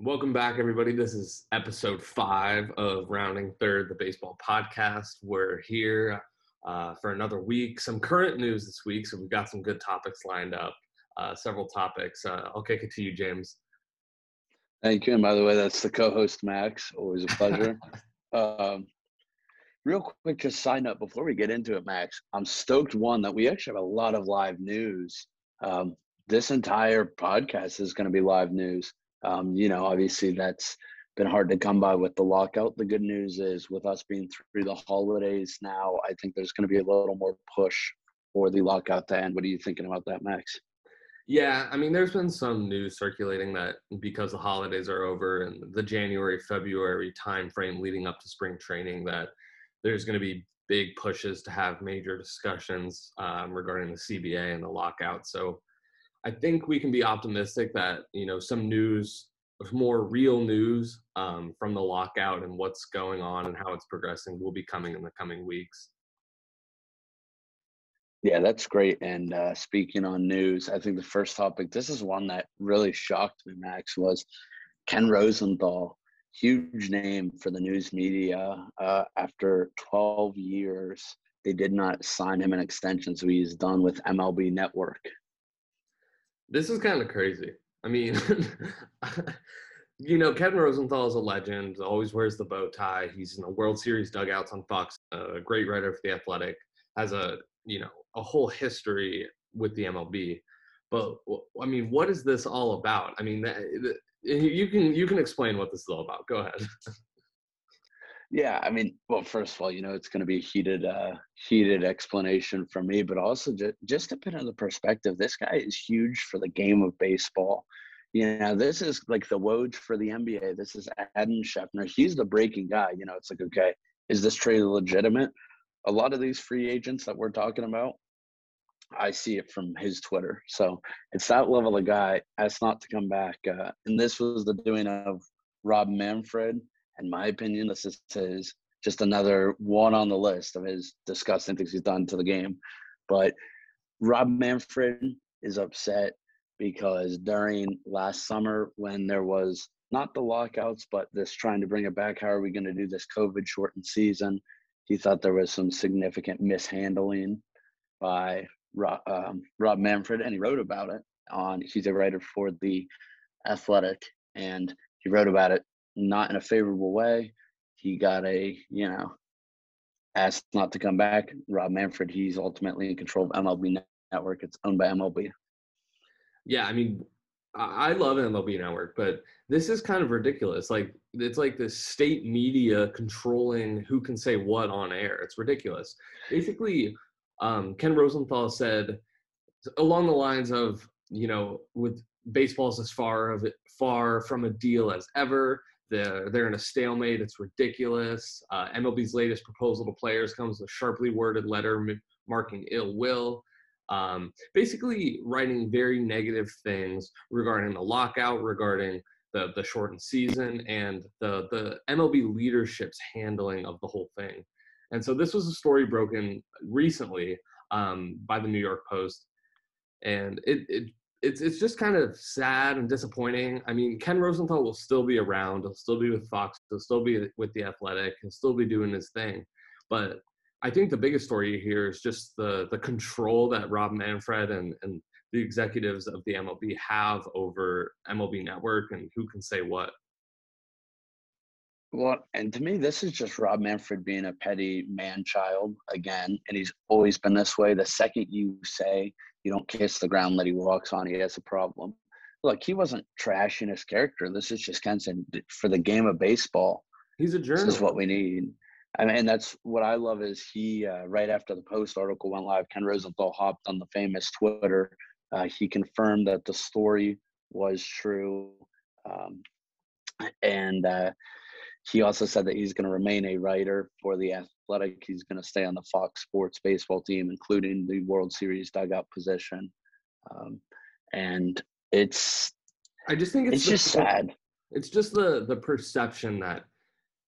Welcome back, everybody. This is episode five of Rounding Third, the baseball podcast. We're here uh, for another week. Some current news this week, so we've got some good topics lined up. Uh, several topics. Uh, I'll kick it to you, James. Thank you. And by the way, that's the co-host Max. Always a pleasure. um, real quick, just sign up before we get into it, Max. I'm stoked one that we actually have a lot of live news. Um, this entire podcast is going to be live news. Um, you know, obviously that's been hard to come by with the lockout. The good news is with us being through the holidays now, I think there's going to be a little more push for the lockout to end. What are you thinking about that, Max? Yeah, I mean, there's been some news circulating that because the holidays are over and the January February timeframe leading up to spring training, that there's going to be big pushes to have major discussions um, regarding the CBA and the lockout. So I think we can be optimistic that you know some news, more real news um, from the lockout and what's going on and how it's progressing will be coming in the coming weeks. Yeah, that's great. And uh, speaking on news, I think the first topic, this is one that really shocked me, Max, was Ken Rosenthal, huge name for the news media. Uh, after 12 years, they did not sign him an extension, so he's done with MLB Network. This is kind of crazy. I mean, you know, Kevin Rosenthal is a legend, always wears the bow tie. He's in the World Series dugouts on Fox, a great writer for The Athletic, has a, you know, a whole history with the MLB. But I mean, what is this all about? I mean, you can you can explain what this is all about. Go ahead. yeah, I mean, well, first of all, you know, it's going to be a heated, uh, heated explanation from me, but also just, just to put into perspective, this guy is huge for the game of baseball. You know, this is like the Woj for the NBA. This is Adam Schefter. He's the breaking guy. You know, it's like, okay, is this trade legitimate? A lot of these free agents that we're talking about, I see it from his Twitter. So it's that level of guy asked not to come back. Uh, and this was the doing of Rob Manfred in my opinion, this is his just another one on the list of his disgusting things he's done to the game. But Rob Manfred is upset because during last summer, when there was not the lockouts, but this trying to bring it back, how are we going to do this COVID shortened season? He thought there was some significant mishandling by Rob, um, Rob Manfred, and he wrote about it on. He's a writer for the Athletic, and he wrote about it not in a favorable way. He got a, you know, asked not to come back. Rob Manfred, he's ultimately in control of MLB Network. It's owned by MLB. Yeah, I mean, I love MLB Network, but this is kind of ridiculous. Like, it's like the state media controlling who can say what on air. It's ridiculous. Basically, um, Ken Rosenthal said along the lines of, you know, with baseball's as far of it far from a deal as ever. They're, they're in a stalemate. It's ridiculous. Uh, MLB's latest proposal to players comes with a sharply worded letter marking ill will. Um, basically, writing very negative things regarding the lockout, regarding the, the shortened season, and the, the MLB leadership's handling of the whole thing. And so, this was a story broken recently um, by the New York Post. And it, it it's it's just kind of sad and disappointing. I mean, Ken Rosenthal will still be around. He'll still be with Fox. He'll still be with the Athletic. He'll still be doing his thing. But I think the biggest story here is just the the control that Rob Manfred and and the executives of the MLB have over MLB Network and who can say what. Well, and to me, this is just Rob Manfred being a petty man child again, and he's always been this way. The second you say you don't kiss the ground that he walks on, he has a problem. Look, he wasn't trashing his character. This is just Ken saying for the game of baseball. He's a journalist. This is what we need. I mean, and that's what I love is he uh, right after the post article went live, Ken Rosenthal hopped on the famous Twitter. Uh, he confirmed that the story was true, um, and uh, he also said that he's going to remain a writer for the Athletic. He's going to stay on the Fox Sports baseball team, including the World Series dugout position. Um, and it's, I just think it's, it's just sad. It's just the the perception that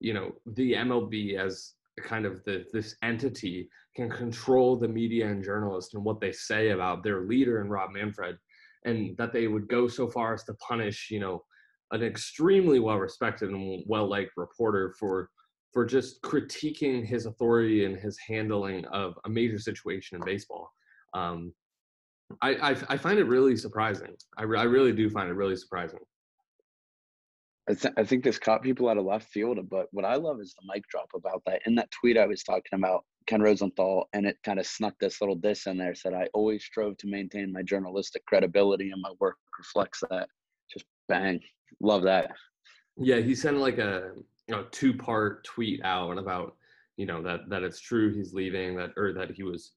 you know the MLB as kind of the this entity can control the media and journalists and what they say about their leader and Rob Manfred, and that they would go so far as to punish you know an extremely well respected and well liked reporter for for just critiquing his authority and his handling of a major situation in baseball. Um, I, I, I find it really surprising. I, re- I really do find it really surprising. I, th- I think this caught people out of left field, but what I love is the mic drop about that. In that tweet I was talking about, Ken Rosenthal, and it kind of snuck this little diss in there. Said I always strove to maintain my journalistic credibility, and my work reflects that. Bang, love that. Yeah, he sent like a two part tweet out about you know that that it's true he's leaving that or that he was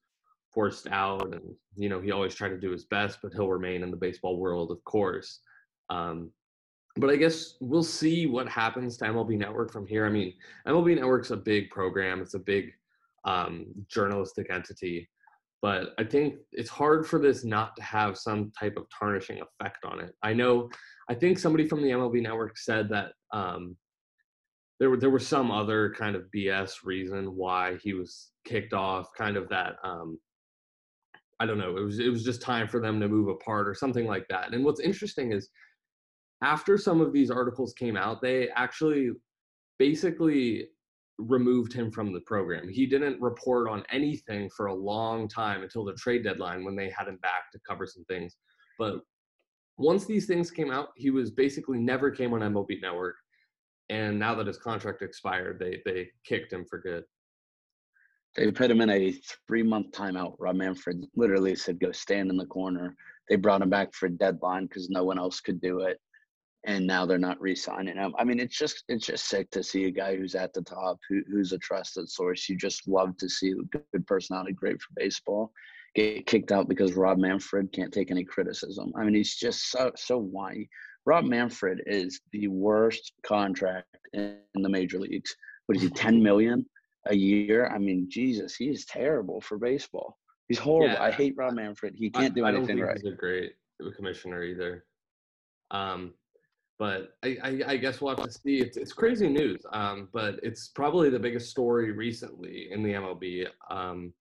forced out and you know he always tried to do his best but he'll remain in the baseball world of course. Um, but i guess we'll see what happens to mlb network from here. I mean mlb network's a big program. It's a big um, journalistic entity but i think it's hard for this not to have some type of tarnishing effect on it i know i think somebody from the mlb network said that um, there were there was some other kind of BS reason why he was kicked off, kind of that um, I don't know. It was it was just time for them to move apart or something like that. And what's interesting is after some of these articles came out, they actually basically removed him from the program. He didn't report on anything for a long time until the trade deadline when they had him back to cover some things. But once these things came out, he was basically never came on MLB Network. And now that his contract expired, they they kicked him for good. They put him in a three month timeout. Rob Manfred literally said, go stand in the corner. They brought him back for a deadline because no one else could do it. And now they're not re signing him. I mean, it's just it's just sick to see a guy who's at the top, who, who's a trusted source. You just love to see a good personality, great for baseball, get kicked out because Rob Manfred can't take any criticism. I mean, he's just so so whiny. Rob Manfred is the worst contract in the major leagues. What is he, 10 million? a year. I mean, Jesus, he is terrible for baseball. He's horrible. Yeah. I hate Rob Manfred. He can't do anything I don't think right. He's a great commissioner either. Um, but I, I, I, guess we'll have to see. It's, it's crazy news, um, but it's probably the biggest story recently in the MLB. Um,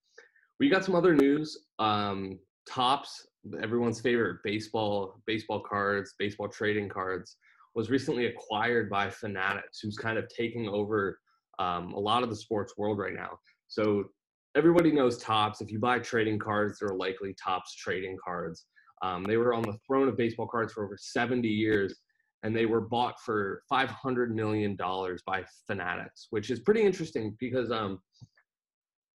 we got some other news. Um, Topps, everyone's favorite baseball baseball cards, baseball trading cards, was recently acquired by Fanatics, who's kind of taking over um, a lot of the sports world right now. So everybody knows Topps. If you buy trading cards, they're likely Topps trading cards. Um, they were on the throne of baseball cards for over 70 years, and they were bought for 500 million dollars by Fanatics, which is pretty interesting because um,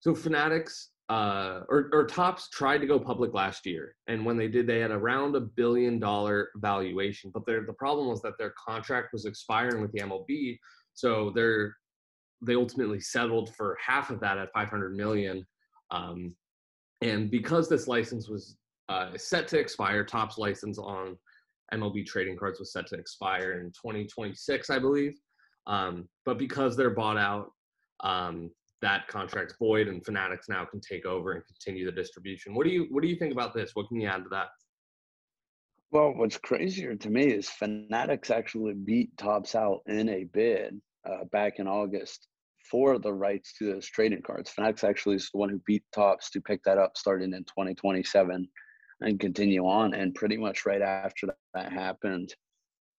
so Fanatics uh, or, or Topps tried to go public last year, and when they did, they had around a billion dollar valuation. But the problem was that their contract was expiring with the MLB, so they're they ultimately settled for half of that at 500 million. Um, and because this license was uh, set to expire, Topps license on MLB trading cards was set to expire in 2026, I believe. Um, but because they're bought out, um, that contract's void, and Fanatics now can take over and continue the distribution. What do you What do you think about this? What can you add to that? Well, what's crazier to me is Fanatics actually beat Topps out in a bid uh, back in August for the rights to those trading cards. Fanatics actually is the one who beat Topps to pick that up starting in 2027 and continue on. And pretty much right after that happened,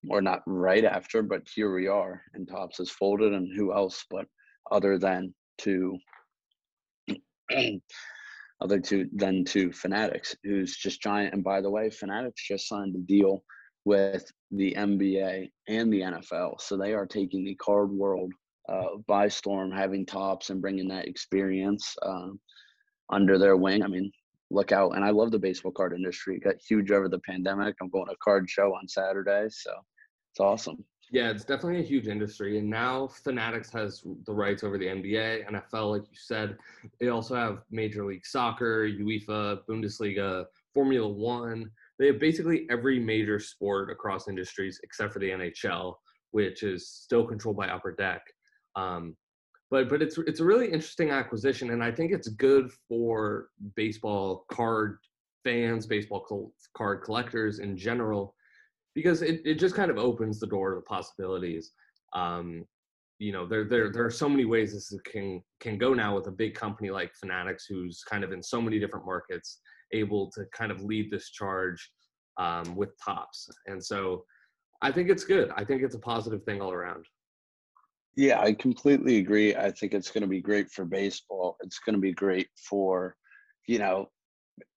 or not right after, but here we are, and Topps is folded, and who else but other than to other to than to Fanatics, who's just giant. And by the way, Fanatics just signed a deal with the NBA and the NFL. So they are taking the card world uh, by storm, having Topps and bringing that experience um, under their wing. I mean, look out. And I love the baseball card industry. It got huge over the pandemic. I'm going to a card show on Saturday. So it's awesome. Yeah, it's definitely a huge industry. And now Fanatics has the rights over the NBA, NFL, like you said. They also have Major League Soccer, UEFA, Bundesliga, Formula One they have basically every major sport across industries except for the NHL, which is still controlled by Upper Deck. Um, but but it's it's a really interesting acquisition, and I think it's good for baseball card fans, baseball card collectors in general, because it, it just kind of opens the door to the possibilities. Um, you know, there there there are so many ways this can can go now with a big company like Fanatics, who's kind of in so many different markets able to kind of lead this charge um, with Topps, And so I think it's good. I think it's a positive thing all around. Yeah, I completely agree. I think it's going to be great for baseball. It's going to be great for, you know,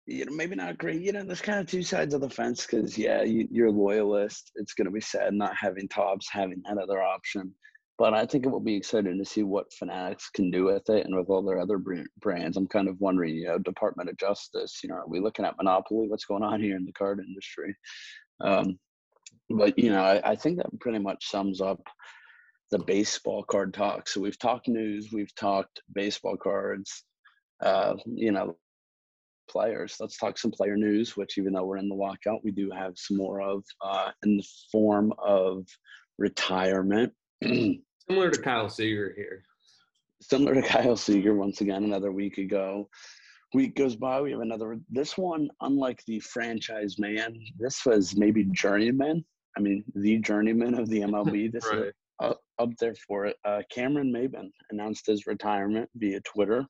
you know, maybe not great. You know, there's kind of two sides of the fence because, yeah, you, you're loyalist. It's going to be sad not having Topps, having that other option. But I think it will be exciting to see what Fanatics can do with it and with all their other brands. I'm kind of wondering, you know, Department of Justice, you know, are we looking at monopoly? What's going on here in the card industry? Um, but, you know, I, I think that pretty much sums up the baseball card talk. So we've talked news, we've talked baseball cards, uh, you know, players. Let's talk some player news, which even though we're in the lockout, we do have some more of uh, in the form of retirement. Similar to Kyle Seager here. Similar to Kyle Seager, once again, another week ago. Week goes by, we have another. This one, unlike the franchise man, this was maybe journeyman. I mean, the journeyman of the MLB. This right. is up, up there for it. Uh, Cameron Maybin announced his retirement via Twitter.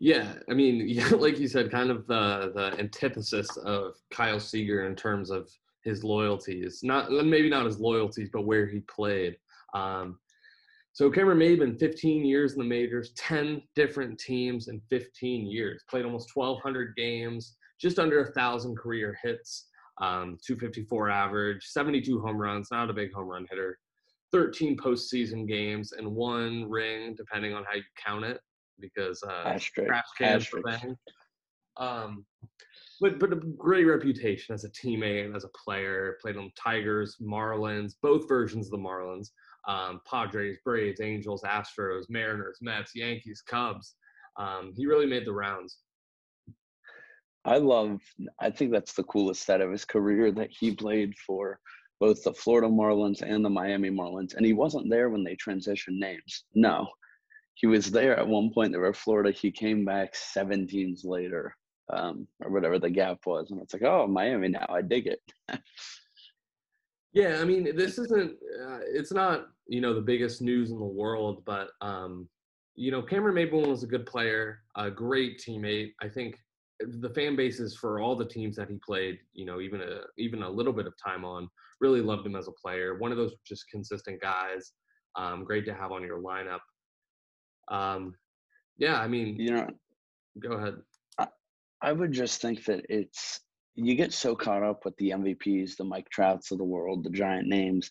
Yeah, I mean, yeah, like you said, kind of the the antithesis of Kyle Seager in terms of his loyalties. Not maybe not his loyalties, but where he played. Um, so Cameron Maybin, 15 years in the majors, 10 different teams in 15 years. Played almost 1,200 games, just under a thousand career hits, um, 254 average, 72 home runs. Not a big home run hitter. 13 postseason games and one ring, depending on how you count it because uh, crash cans thing. Um, but but a great reputation as a teammate and as a player. Played on Tigers, Marlins, both versions of the Marlins. Um, Padres, Braves, Angels, Astros, Mariners, Mets, Yankees, Cubs. Um, he really made the rounds. I love. I think that's the coolest side of his career that he played for both the Florida Marlins and the Miami Marlins, and he wasn't there when they transitioned names. No, he was there at one point. They were Florida. He came back seven teams later, um, or whatever the gap was, and it's like, oh, Miami now. I dig it. yeah, I mean, this isn't. Uh, it's not you know the biggest news in the world, but um, you know, Cameron Maybin was a good player, a great teammate. I think the fan bases for all the teams that he played, you know, even a even a little bit of time on, really loved him as a player. One of those just consistent guys. Um, great to have on your lineup. Um, yeah, I mean, you know, go ahead. I, I would just think that it's you get so caught up with the MVPs, the Mike Trouts of the world, the giant names.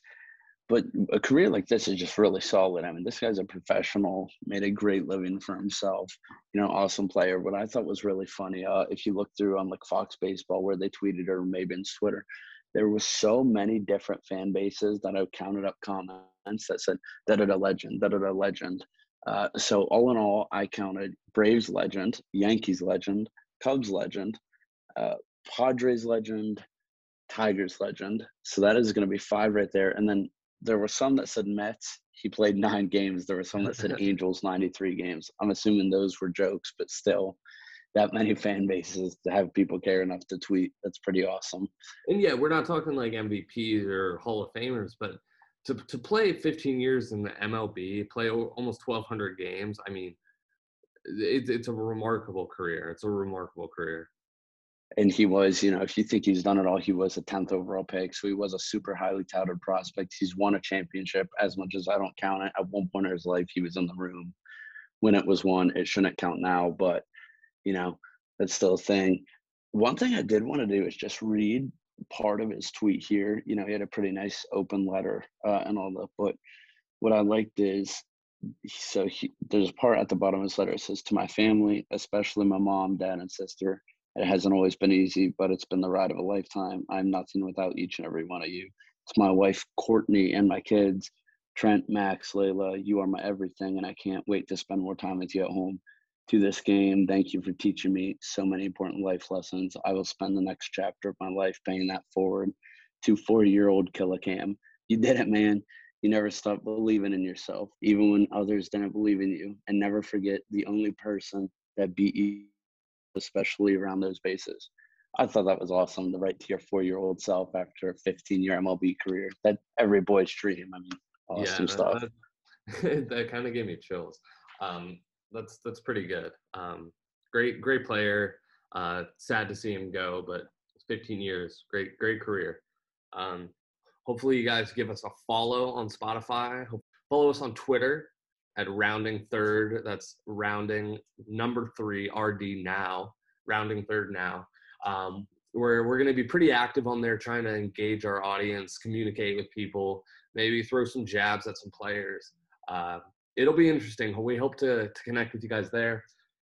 But a career like this is just really solid. I mean, this guy's a professional, made a great living for himself. You know, awesome player. What I thought was really funny, uh, if you look through on like Fox Baseball, where they tweeted or maybe in Twitter, there was so many different fan bases that I counted up comments that said that it a legend, that it a legend. Uh, so all in all, I counted Braves legend, Yankees legend, Cubs legend, uh, Padres legend, Tigers legend. So that is going to be five right there. And then there were some that said Mets. He played nine games. There were some that said Angels, 93 games. I'm assuming those were jokes, but still, that many fan bases to have people care enough to tweet. That's pretty awesome. And yeah, we're not talking like MVPs or Hall of Famers, but to to play 15 years in the MLB, play almost 1,200 games. I mean, it's it's a remarkable career. It's a remarkable career. And he was, you know, if you think he's done it all, he was a 10th overall pick. So he was a super highly touted prospect. He's won a championship as much as I don't count it. At one point in his life, he was in the room when it was won. It shouldn't count now, but, you know, that's still a thing. One thing I did want to do is just read part of his tweet here. You know, he had a pretty nice open letter uh, and all that. But what I liked is so he, there's a part at the bottom of his letter. It says, To my family, especially my mom, dad, and sister, it hasn't always been easy, but it's been the ride of a lifetime. I'm nothing without each and every one of you. It's my wife, Courtney, and my kids, Trent, Max, Layla. You are my everything, and I can't wait to spend more time with you at home to this game. Thank you for teaching me so many important life lessons. I will spend the next chapter of my life paying that forward to 40 year old Killer Cam. You did it, man. You never stopped believing in yourself, even when others didn't believe in you. And never forget the only person that beat you, especially around those bases. I thought that was awesome to write to your four year old self after a 15 year MLB career. That every boy's dream. I mean, awesome yeah, stuff. That, that kind of gave me chills. Um, that's that's pretty good. Um, great great player. Uh, sad to see him go, but 15 years, great great career. Um, hopefully you guys give us a follow on Spotify. Follow us on Twitter at rounding third. That's rounding number three RD now. Rounding third now. Um, we're we're going to be pretty active on there, trying to engage our audience, communicate with people, maybe throw some jabs at some players. Uh, it'll be interesting. We hope to, to connect with you guys there.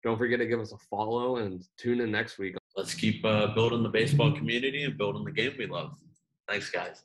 Don't forget to give us a follow and tune in next week. Let's keep uh, building the baseball community and building the game we love. Thanks, guys.